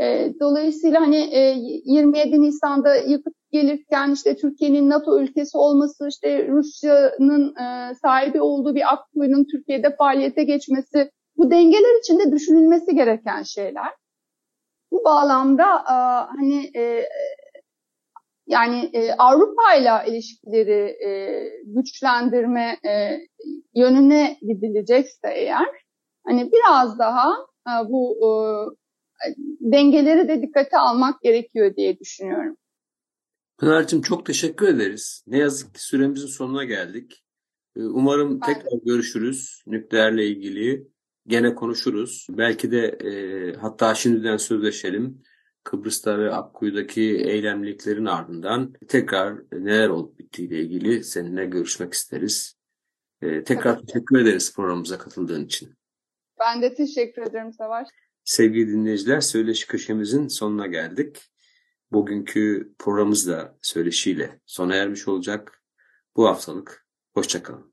E, dolayısıyla hani e, 27 Nisan'da yakıt gelirken işte Türkiye'nin NATO ülkesi olması, işte Rusya'nın e, sahibi olduğu bir Akkuyu'nun Türkiye'de faaliyete geçmesi bu dengeler içinde düşünülmesi gereken şeyler. Bu bağlamda e, hani e, yani e, Avrupa ile ilişkileri e, güçlendirme e, yönüne gidilecekse eğer hani biraz daha e, bu e, dengeleri de dikkate almak gerekiyor diye düşünüyorum. Pınar'cığım çok teşekkür ederiz. Ne yazık ki süremizin sonuna geldik. E, umarım tekrar görüşürüz nükleerle ilgili. Gene konuşuruz. Belki de e, hatta şimdiden sözleşelim. Kıbrıs'ta ve Akkuyu'daki eylemliklerin ardından tekrar neler olup bittiğiyle ilgili seninle görüşmek isteriz. Ee, tekrar Tabii. teşekkür ederiz programımıza katıldığın için. Ben de teşekkür ederim Savaş. Sevgili dinleyiciler, söyleşi köşemizin sonuna geldik. Bugünkü programımız da söyleşiyle sona ermiş olacak. Bu haftalık hoşçakalın.